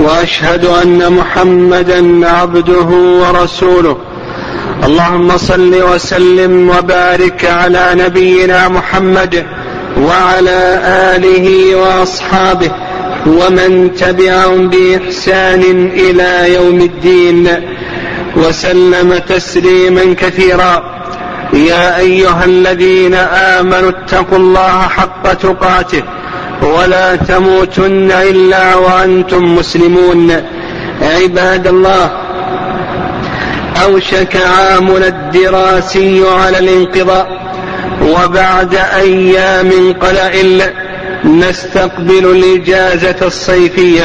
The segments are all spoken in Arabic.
وأشهد أن محمدا عبده ورسوله. اللهم صل وسلم وبارك على نبينا محمد وعلى آله وأصحابه ومن تبعهم بإحسان إلى يوم الدين. وسلم تسليما كثيرا. يا أيها الذين آمنوا اتقوا الله حق تقاته. ولا تموتن إلا وأنتم مسلمون. عباد الله أوشك عامنا الدراسي على الانقضاء وبعد أيام قلائل نستقبل الإجازة الصيفية.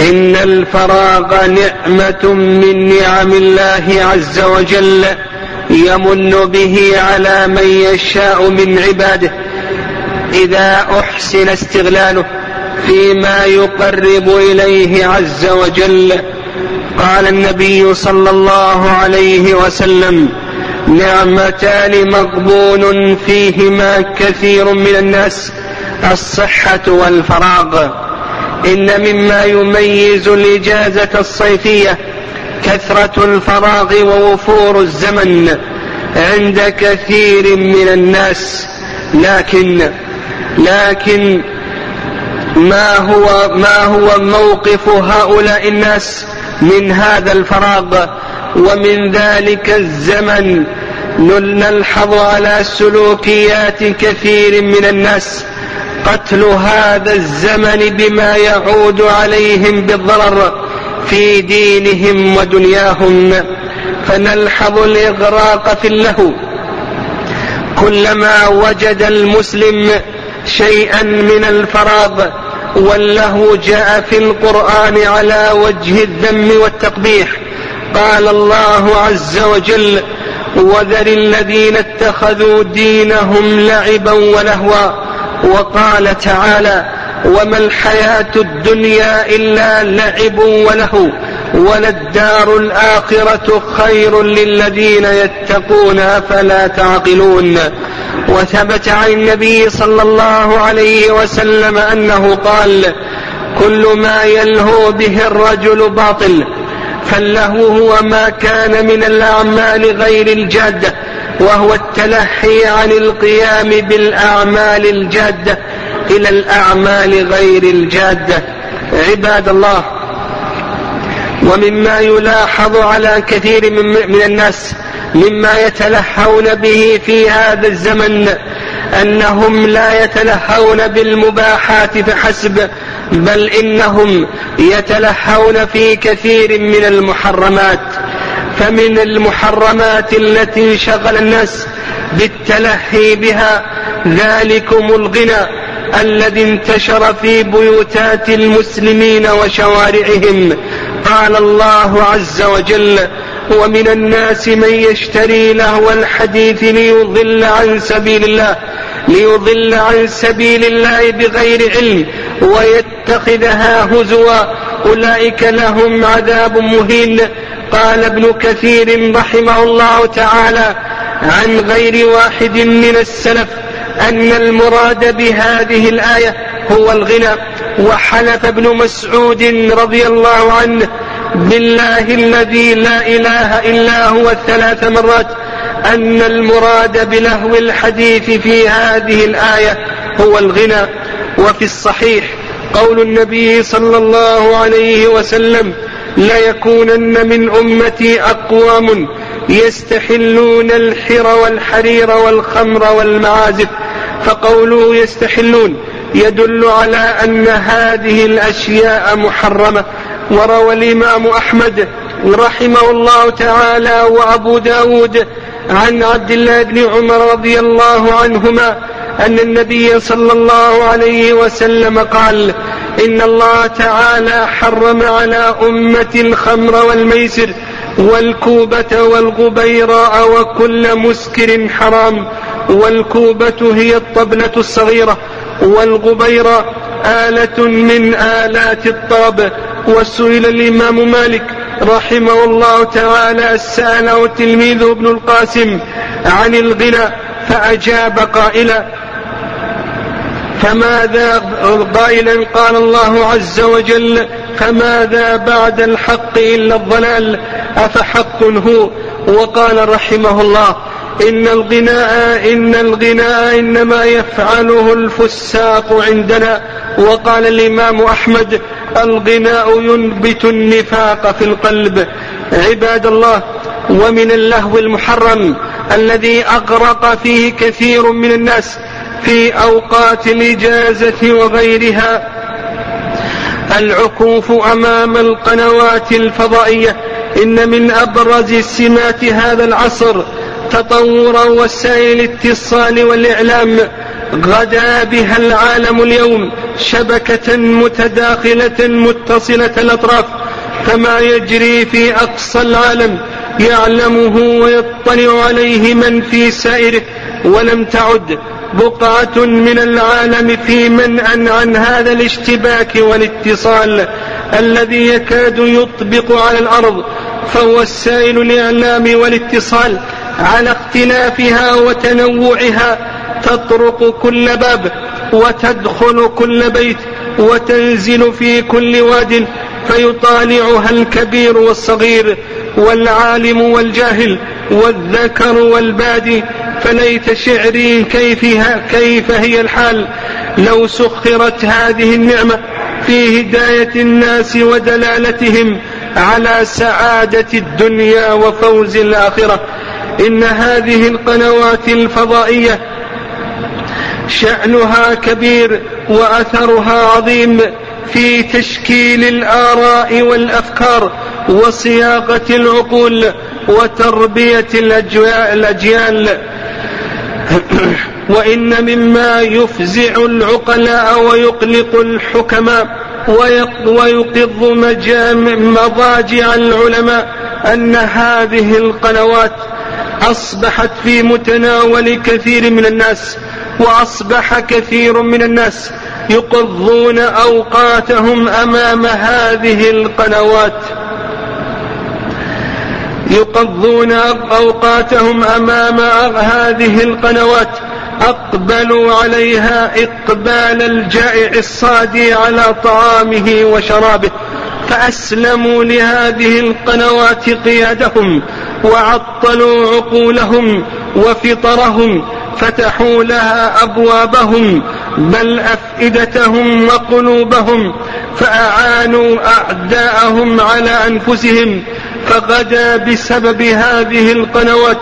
إن الفراغ نعمة من نعم الله عز وجل. يمن به على من يشاء من عباده إذا أحسن استغلاله فيما يقرب إليه عز وجل. قال النبي صلى الله عليه وسلم نعمتان مقبول فيهما كثير من الناس الصحة والفراغ. إن مما يميز الإجازة الصيفية كثرة الفراغ ووفور الزمن عند كثير من الناس. لكن لكن ما هو ما هو موقف هؤلاء الناس من هذا الفراغ؟ ومن ذلك الزمن نلحظ على سلوكيات كثير من الناس. قتل هذا الزمن بما يعود عليهم بالضرر. في دينهم ودنياهم فنلحظ الإغراق في اللهو كلما وجد المسلم شيئا من الفراغ واللهو جاء في القرآن على وجه الذم والتقبيح. قال الله عز وجل وذر الذين اتخذوا دينهم لعبا ولهوا. وقال تعالى وما الحياة الدنيا إلا لعب ولهو وللدار الآخرة خير للذين يتقون أفلا تعقلون. وثبت عن النبي صلى الله عليه وسلم أنه قال كل ما يلهو به الرجل باطل فاللهو هو ما كان من الأعمال غير الجادة وهو التلحي عن القيام بالأعمال الجاده إلى الأعمال غير الجادة. عباد الله ومما يلاحظ على كثير من, الناس مما يتلهون به في هذا الزمن أنهم لا يتلهون بالمباحات فحسب بل إنهم يتلهون في كثير من المحرمات. فمن المحرمات التي شغل الناس بالتلهي بها ذلكم الغنى. الذي انتشر في بيوتات المسلمين وشوارعهم. قال الله عز وجل ومن الناس من يشتري لهو الحديث ليضل عن سبيل الله ليضل عن سبيل الله بغير علم ويتخذها هزوا. أولئك لهم عذاب مهين. قال ابن كثير رحمه الله تعالى عن غير واحد من السلف. أن المراد بهذه الآية هو الغنى. وحلف ابن مسعود رضي الله عنه بالله الذي لا إله إلا هو الثلاث مرات أن المراد بلهو الحديث في هذه الآية هو الغنى. وفي الصحيح قول النبي صلى الله عليه وسلم ليكونن من أمتي أقوام يستحلون الحر والحرير والخمر والمعازف فقوله يستحلون. يدل على أن هذه الأشياء محرمة. وروى الإمام أحمد رحمه الله تعالى وأبو داود عن عبد الله بن عمر رضي الله عنهما أن النبي صلى الله عليه وسلم قال إن الله تعالى حرم على أمة الخمر والميسر والكوبة والغبيراء وكل مسكر حرام. والكوبة هي الطبلة الصغيرة. والغبيراء آلة من آلات الطرب. وسئل الإمام مالك رحمه الله تعالى سأله تلميذه ابن القاسم عن الغنى فأجاب قائلا فماذا قائلا قال الله عز وجل فماذا بعد الحق إلا الضلال؟ أفحق هو؟ وقال رحمه الله إن الغناء إن الغناء إنما يفعله الفساق عندنا. وقال الإمام أحمد الغناء ينبت النفاق في القلب. عباد الله ومن اللهو المحرم الذي أغرق فيه كثير من الناس في أوقات الإجازة وغيرها العكوف أمام القنوات الفضائية. إن من أبرز سمات هذا العصر تطور وسائل الاتصال والإعلام. غدا بها العالم اليوم شبكة متداخلة متصلة الأطراف. فما يجري في أقصى العالم يعلمه ويطلع عليه من في سائره. ولم تعد بقعة من العالم في منأ عن هذا الاشتباك والاتصال الذي يكاد يطبق على الأرض فوسائل الإعلام والاتصال على اختلافها وتنوعها. تطرق كل باب وتدخل كل بيت وتنزل في كل واد فيطالعها الكبير والصغير والعالم والجاهل والذكر والبادي فليت شعري كيفها كيف هي الحال؟ لو سخرت هذه النعمة في هداية الناس ودلالتهم على سعادة الدنيا وفوز الآخرة. إن هذه القنوات الفضائية شأنها كبير وأثرها عظيم في تشكيل الآراء والأفكار وصياغة العقول وتربية الأجيال وإن مما يفزع العقلاء ويقلق الحكماء ويقض مضاجع العلماء أن هذه القنوات أصبحت في متناول كثير من الناس وأصبح كثير من الناس يقضون أوقاتهم أمام هذه القنوات. يقضون أوقاتهم أمام هذه القنوات. أقبلوا عليها إقبال الجائع الصادي على طعامه وشرابه. فأسلموا لهذه القنوات قيادهم وعطلوا عقولهم وفطرهم. فتحوا لها أبوابهم بل أفئدتهم وقلوبهم. فأعانوا أعداءهم على أنفسهم. فغدا بسبب هذه القنوات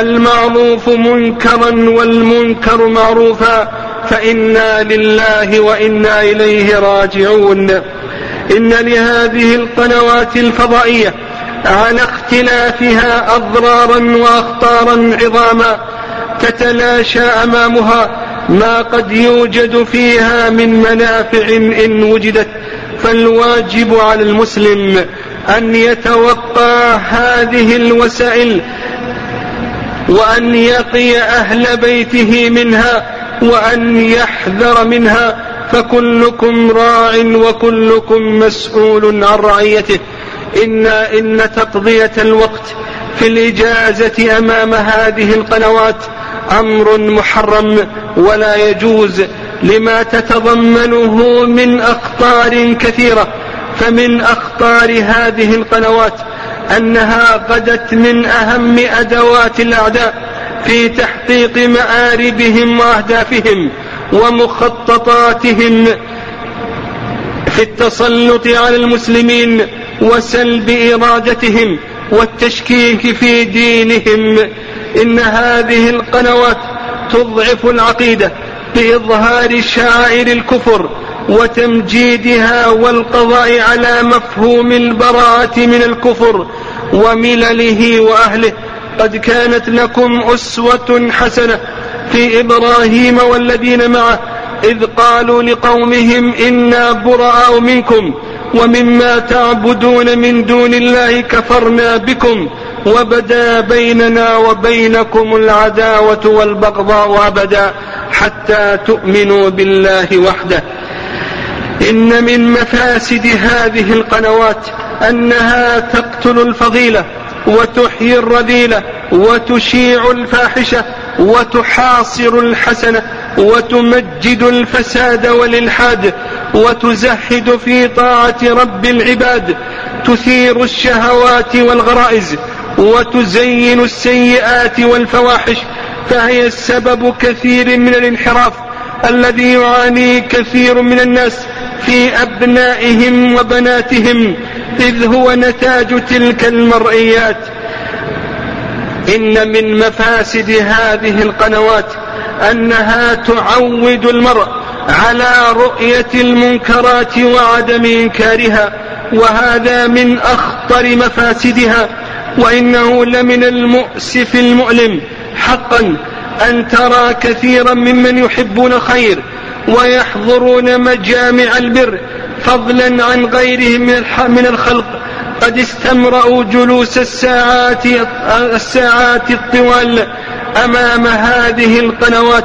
المعروف منكرا والمنكر معروفا فإنا لله وإنا إليه راجعون. إن لهذه القنوات الفضائية على اختلافها أضرارا وأخطارا عظاما تتلاشى أمامها ما قد يوجد فيها من منافع إن وجدت. فالواجب على المسلم أن يتوقع هذه الوسائل وأن يقي أهل بيته منها وأن يحذر منها فكلكم راع وكلكم مسؤول عن رعيته. إن إن تقضية الوقت في الإجازة أمام هذه القنوات أمر محرم ولا يجوز لما تتضمنه من أخطار كثيرة. فمن أخطار هذه القنوات أنها غدت من أهم أدوات الأعداء في تحقيق مآربهم وأهدافهم ومخططاتهم في التسلط على المسلمين وسلب إرادتهم والتشكيك في دينهم. إن هذه القنوات تضعف العقيدة بإظهار شعائر الكفر وتمجيدها والقضاء على مفهوم البراءة من الكفر وملله وأهله. قد كانت لكم أسوة حسنة في إبراهيم والذين معه إذ قالوا لقومهم إنا براء منكم ومما تعبدون من دون الله كفرنا بكم. وبدا بيننا وبينكم العداوة والبغضاء أبدا حتى تؤمنوا بالله وحده. إن من مفاسد هذه القنوات أنها تقتل الفضيلة وتحيي الرذيلة وتشيع الفاحشة وتحاصر الحسنة وتمجد الفساد والإلحاد وتزهد في طاعة رب العباد. تثير الشهوات والغرائز وتزين السيئات والفواحش فهي السبب كثير من الانحراف الذي يعاني كثير من الناس في أبنائهم وبناتهم إذ هو نتاج تلك المرئيات. إن من مفاسد هذه القنوات أنها تعود المرء على رؤية المنكرات وعدم إنكارها وهذا من أخطر مفاسدها. وإنه لمن المؤسف المؤلم. حقا أن ترى كثيرا ممن يحبون الخير ويحضرون مجامع البر. فضلا عن غيرهم من الخلق. قد استمرأوا جلوس الساعات الساعات الطوال أمام هذه القنوات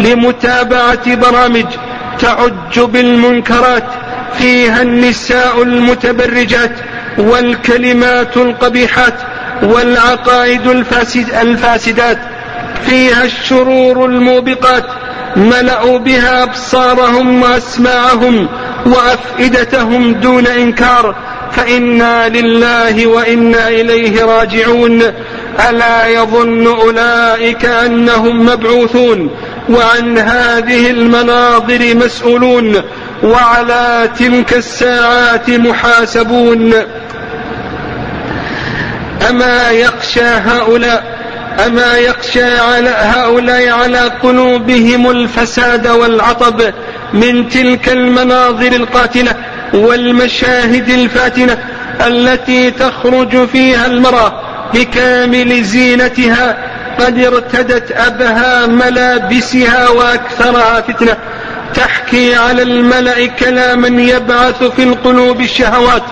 لمتابعة برامج تعج بالمنكرات. فيها النساء المتبرجات. والكلمات القبيحات والعقائد الفاسد الفاسدات فيها الشرور الموبقات ملأوا بها أبصارهم وأسماعهم وأفئدتهم دون إنكار فإنا لله وإنا إليه راجعون. ألا يظن أولئك أنهم مبعوثون؟ وعن هذه المناظر مسؤولون وعلى تلك الساعات محاسبون. أما يخشى هؤلاء أما يخشى على هؤلاء على قلوبهم الفساد والعطب من تلك المناظر القاتلة والمشاهد الفاتنة التي تخرج فيها المرأة بكامل زينتها قد ارتدت أبهى ملابسها وأكثرها فتنة. تحكي على الملأ كلاما يبعث في القلوب الشهوات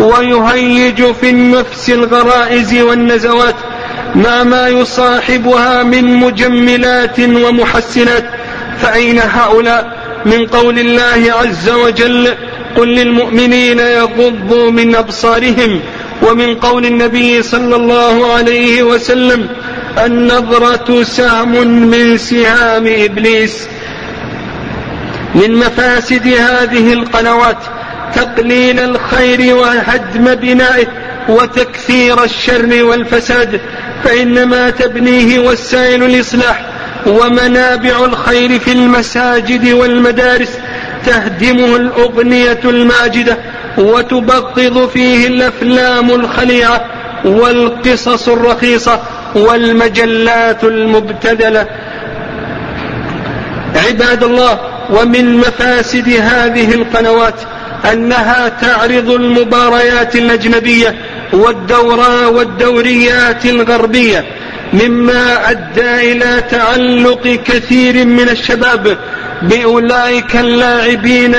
ويهيج في النفس الغرائز والنزوات مع ما يصاحبها من مجملات ومحسنات. فأين هؤلاء؟ من قول الله عز وجل قل للمؤمنين يغضوا من أبصارهم. ومن قول النبي صلى الله عليه وسلم النظرة سهم من سهام إبليس. من مفاسد هذه القنوات تقليل الخير وهدم بنائه وتكثير الشر والفساد فإنما تبنيه وسائل الإصلاح ومنابع الخير في المساجد والمدارس تهدمه الأغنية الماجدة وتبطض فيه الأفلام الخليعة والقصص الرخيصة والمجلات المبتذلة. عباد الله ومن مفاسد هذه القنوات أنها تعرض المباريات الأجنبية والدورا والدوريات الغربية مما أدى إلى تعلق كثير من الشباب بأولئك اللاعبين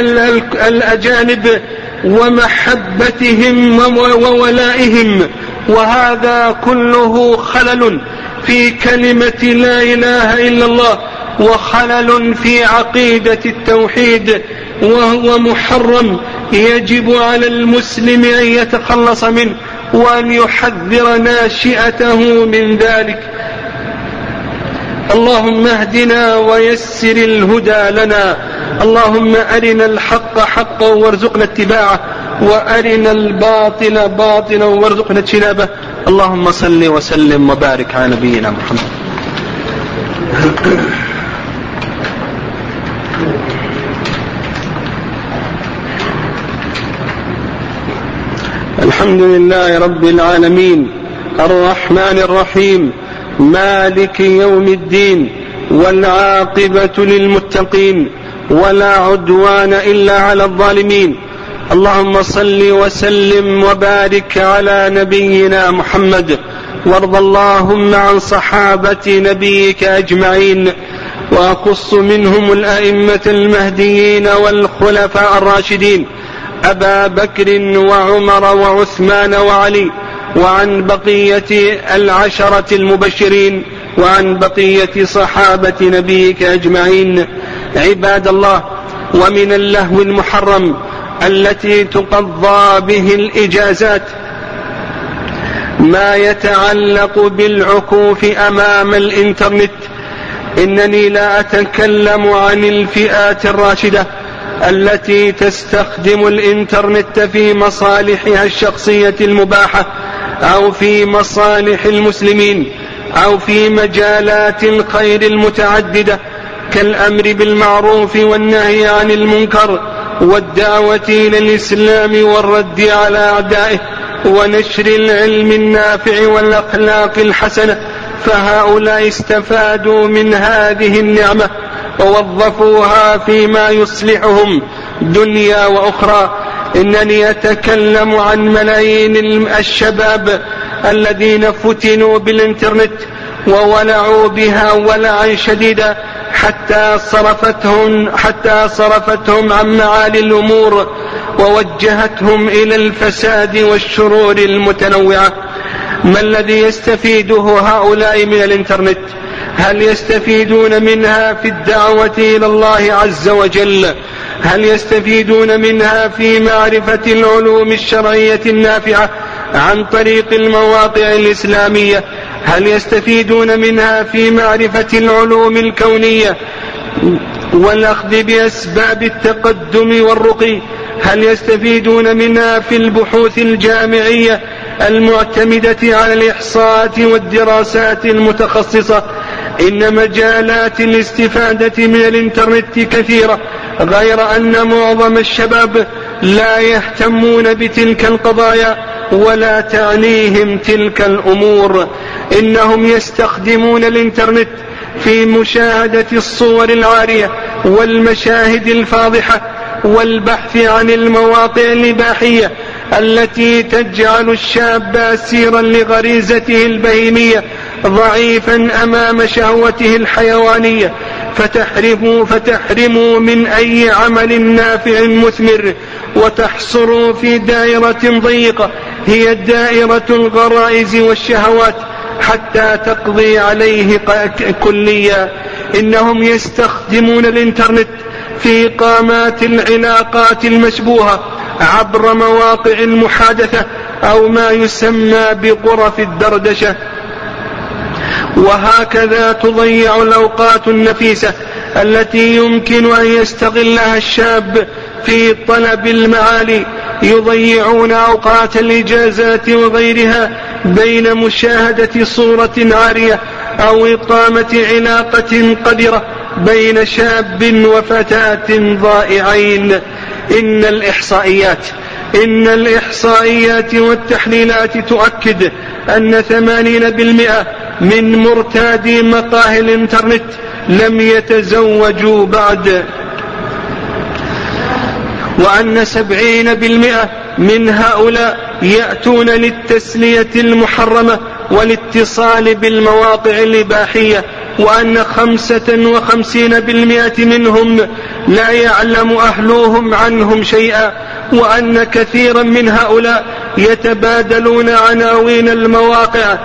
الأجانب ومحبتهم وولائهم. وهذا كله خلل في كلمة لا إله إلا الله وخلل في عقيدة التوحيد وهو محرم يجب على المسلم أن يتخلص منه وأن يحذر ناشئته من ذلك. اللهم اهدنا ويسر الهدى لنا. اللهم أرنا الحق حقا وارزقنا اتباعه وأرنا الباطل باطلا وارزقنا اجتنابه. اللهم صل وسلم وبارك على نبينا محمد. الحمد لله رب العالمين الرحمن الرحيم مالك يوم الدين والعاقبة للمتقين ولا عدوان إلا على الظالمين. اللهم صل وسلم وبارك على نبينا محمد وارض اللهم عن صحابة نبيك أجمعين وأخص منهم الأئمة المهديين والخلفاء الراشدين. أبا بكر وعمر وعثمان وعلي وعن بقية العشرة المبشرين وعن بقية صحابة نبيك أجمعين. عباد الله ومن اللهو المحرم التي تقضى به الإجازات ما يتعلق بالعكوف أمام الإنترنت. إنني لا أتكلم عن الفئات الراشدة. التي تستخدم الإنترنت في مصالحها الشخصية المباحة أو في مصالح المسلمين أو في مجالات الخير المتعددة كالأمر بالمعروف والنهي عن المنكر والدعوة إلى الإسلام والرد على أعدائه ونشر العلم النافع والأخلاق الحسنة فهؤلاء استفادوا من هذه النعمة ووظفوها فيما يصلحهم دنيا وأخرى. إنني أتكلم عن ملايين الشباب الذين فتنوا بالإنترنت وولعوا بها ولعا شديدا حتى صرفتهم حتى صرفتهم عن معالي الأمور ووجهتهم إلى الفساد والشرور المتنوعة. ما الذي يستفيده هؤلاء من الإنترنت؟ هل يستفيدون منها في الدعوة إلى الله عز وجل؟ هل يستفيدون منها في معرفة العلوم الشرعية النافعة عن طريق المواقع الإسلامية؟ هل يستفيدون منها في معرفة العلوم الكونية والأخذ بأسباب التقدم والرقي؟ هل يستفيدون منها في البحوث الجامعية المعتمدة على الإحصاءات والدراسات المتخصصة؟ إن مجالات الاستفادة من الإنترنت كثيرة غير أن معظم الشباب لا يهتمون بتلك القضايا ولا تعنيهم تلك الأمور. إنهم يستخدمون الإنترنت في مشاهدة الصور العارية والمشاهد الفاضحة والبحث عن المواقع الإباحية التي تجعل الشاب أسيرا لغريزته البهيمية ضعيفا أمام شهوته الحيوانية. فتحرموا فتحرموا من أي عمل نافع مثمر وتحصروا في دائرة ضيقة. هي دائرة الغرائز والشهوات حتى تقضي عليه كليا إنهم يستخدمون الإنترنت في إقامات العلاقات المشبوهة عبر مواقع المحادثة أو ما يسمى بغرف الدردشة. وهكذا تضيع الأوقات النفيسة التي يمكن أن يستغلها الشاب في طلب المعالي. يضيعون أوقات الإجازات وغيرها بين مشاهدة صورة عارية أو إقامة علاقة قدرة بين شاب وفتاة ضائعين. إن الإحصائيات إن الإحصائيات والتحليلات تؤكد أن ثمانين بالمئة من مرتادي مقاهي الإنترنت لم يتزوجوا بعد. وأن سبعين بالمئة من هؤلاء يأتون للتسلية المحرمة والاتصال بالمواقع الإباحية وأن خمسة وخمسين بالمئة منهم لا يعلم أهلوهم عنهم شيئا وأن كثيرا من هؤلاء يتبادلون عناوين المواقع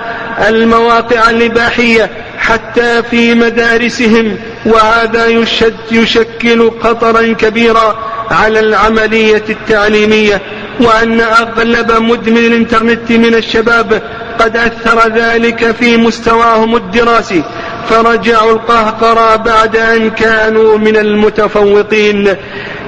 المواقع الإباحية حتى في مدارسهم وهذا يشكل خطرا كبيرا على العملية التعليمية. وأن أغلب مدمن الإنترنت من الشباب قد أثر ذلك في مستواهم الدراسي فرجعوا القهقرى بعد أن كانوا من المتفوقين.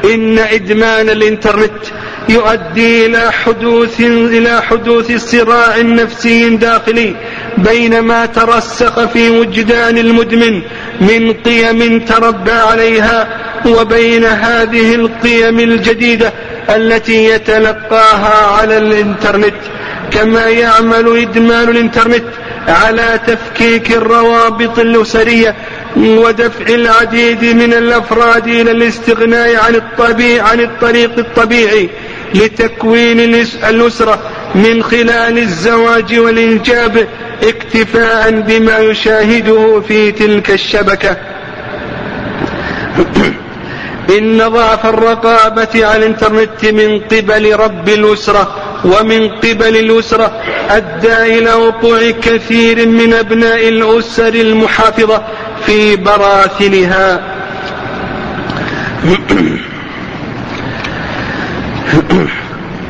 إن إدمان الإنترنت يؤدي إلى حدوث إلى حدوث صراع نفسي داخلي بين ما ترسخ في وجدان المدمن من قيم تربى عليها وبين هذه القيم الجديدة التي يتلقاها على الإنترنت كما يعمل إدمان الإنترنت على تفكيك الروابط الأسرية ودفع العديد من الأفراد إلى الاستغناء عن الطبيعي عن الطريق الطبيعي لتكوين الأسرة من خلال الزواج والإنجاب اكتفاء بما يشاهده في تلك الشبكة. إن ضعف الرقابة على الإنترنت من قبل رب الأسرة ومن قبل الأسرة أدى إلى وقوع كثير من أبناء الأسر المحافظة في براثنها.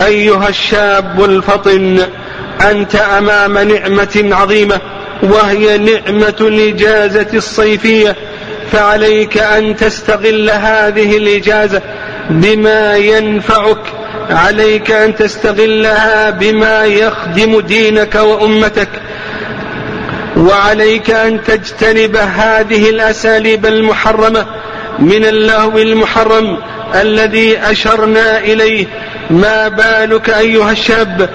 أيها الشاب الفطن أنت أمام نعمة عظيمة وهي نعمة الإجازة الصيفية. فعليك أن تستغل هذه الإجازة بما ينفعك. عليك أن تستغلها بما يخدم دينك وأمتك. وعليك أن تجتنب هذه الأساليب المحرمة من اللهو المحرم الذي أشرنا إليه. ما بالك أيها الشاب؟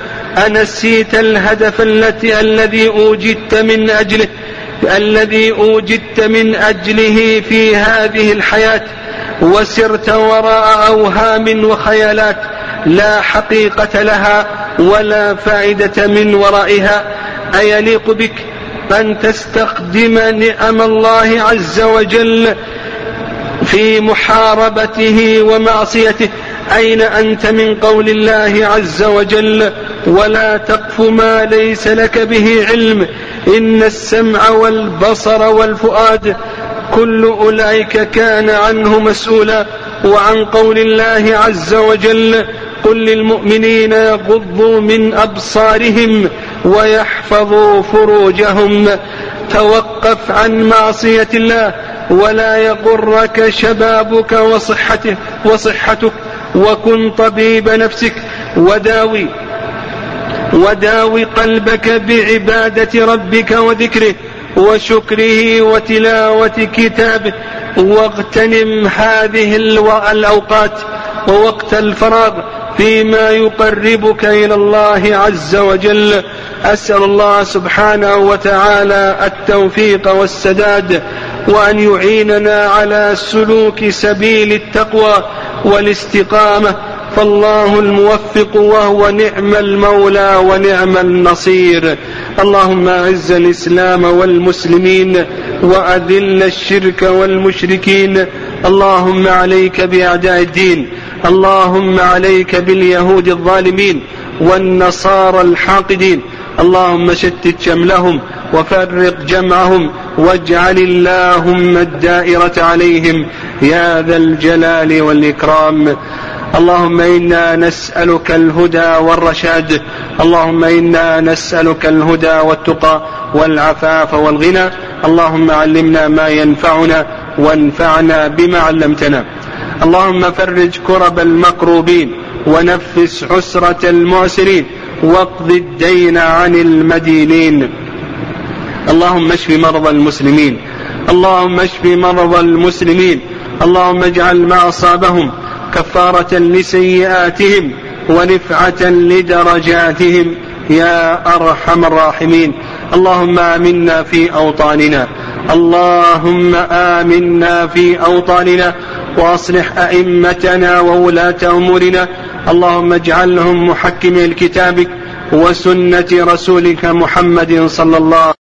أنسيت الهدف التي الذي أوجدت من أجله. الذي أوجدت من أجله في هذه الحياة وسرت وراء أوهام وخيالات لا حقيقة لها ولا فائدة من ورائها. أيليق بك أن تستخدم نعم الله عز وجل في محاربته ومعصيته. أين أنت من قول الله عز وجل ولا تقف ما ليس لك به علم إن السمع والبصر والفؤاد كل أولئك كان عنه مسؤولا وعن قول الله عز وجل قل للمؤمنين يغضوا من أبصارهم ويحفظوا فروجهم توقف عن معصية الله ولا يغرك شبابك وصحته وصحتك وكن طبيب نفسك وداوي وداوي قلبك بعبادة ربك وذكره وشكره وتلاوة كتابه. واغتنم هذه الأوقات ووقت الفراغ فيما يقربك إلى الله عز وجل. أسأل الله سبحانه وتعالى التوفيق والسداد وأن يعيننا على سلوك سبيل التقوى. والاستقامة فالله الموفق وهو نعم المولى ونعم النصير. اللهم أعز الإسلام والمسلمين وأذل الشرك والمشركين. اللهم عليك بأعداء الدين. اللهم عليك باليهود الظالمين والنصارى الحاقدين. اللهم شتت شملهم وفرق جمعهم واجعل اللهم الدائرة عليهم. يا ذا الجلال والإكرام. اللهم إنا نسألك الهدى والرشاد. اللهم إنا نسألك الهدى والتقى والعفاف والغنى. اللهم علمنا ما ينفعنا وانفعنا بما علمتنا. اللهم فرج كرب المكروبين ونفس عسرة المعسرين. واقض الدين عن المدينين. اللهم اشف مرضى المسلمين. اللهم اشف مرضى المسلمين. اللهم اجعل ما أصابهم كفارة لسيئاتهم ونفعة لدرجاتهم. يا أرحم الراحمين. اللهم آمنا في أوطاننا. اللهم آمنا في أوطاننا. وأصلح أئمتنا وولاة أمورنا. اللهم اجعلهم محكمي لكتابك وسنة رسولك محمد صلى الله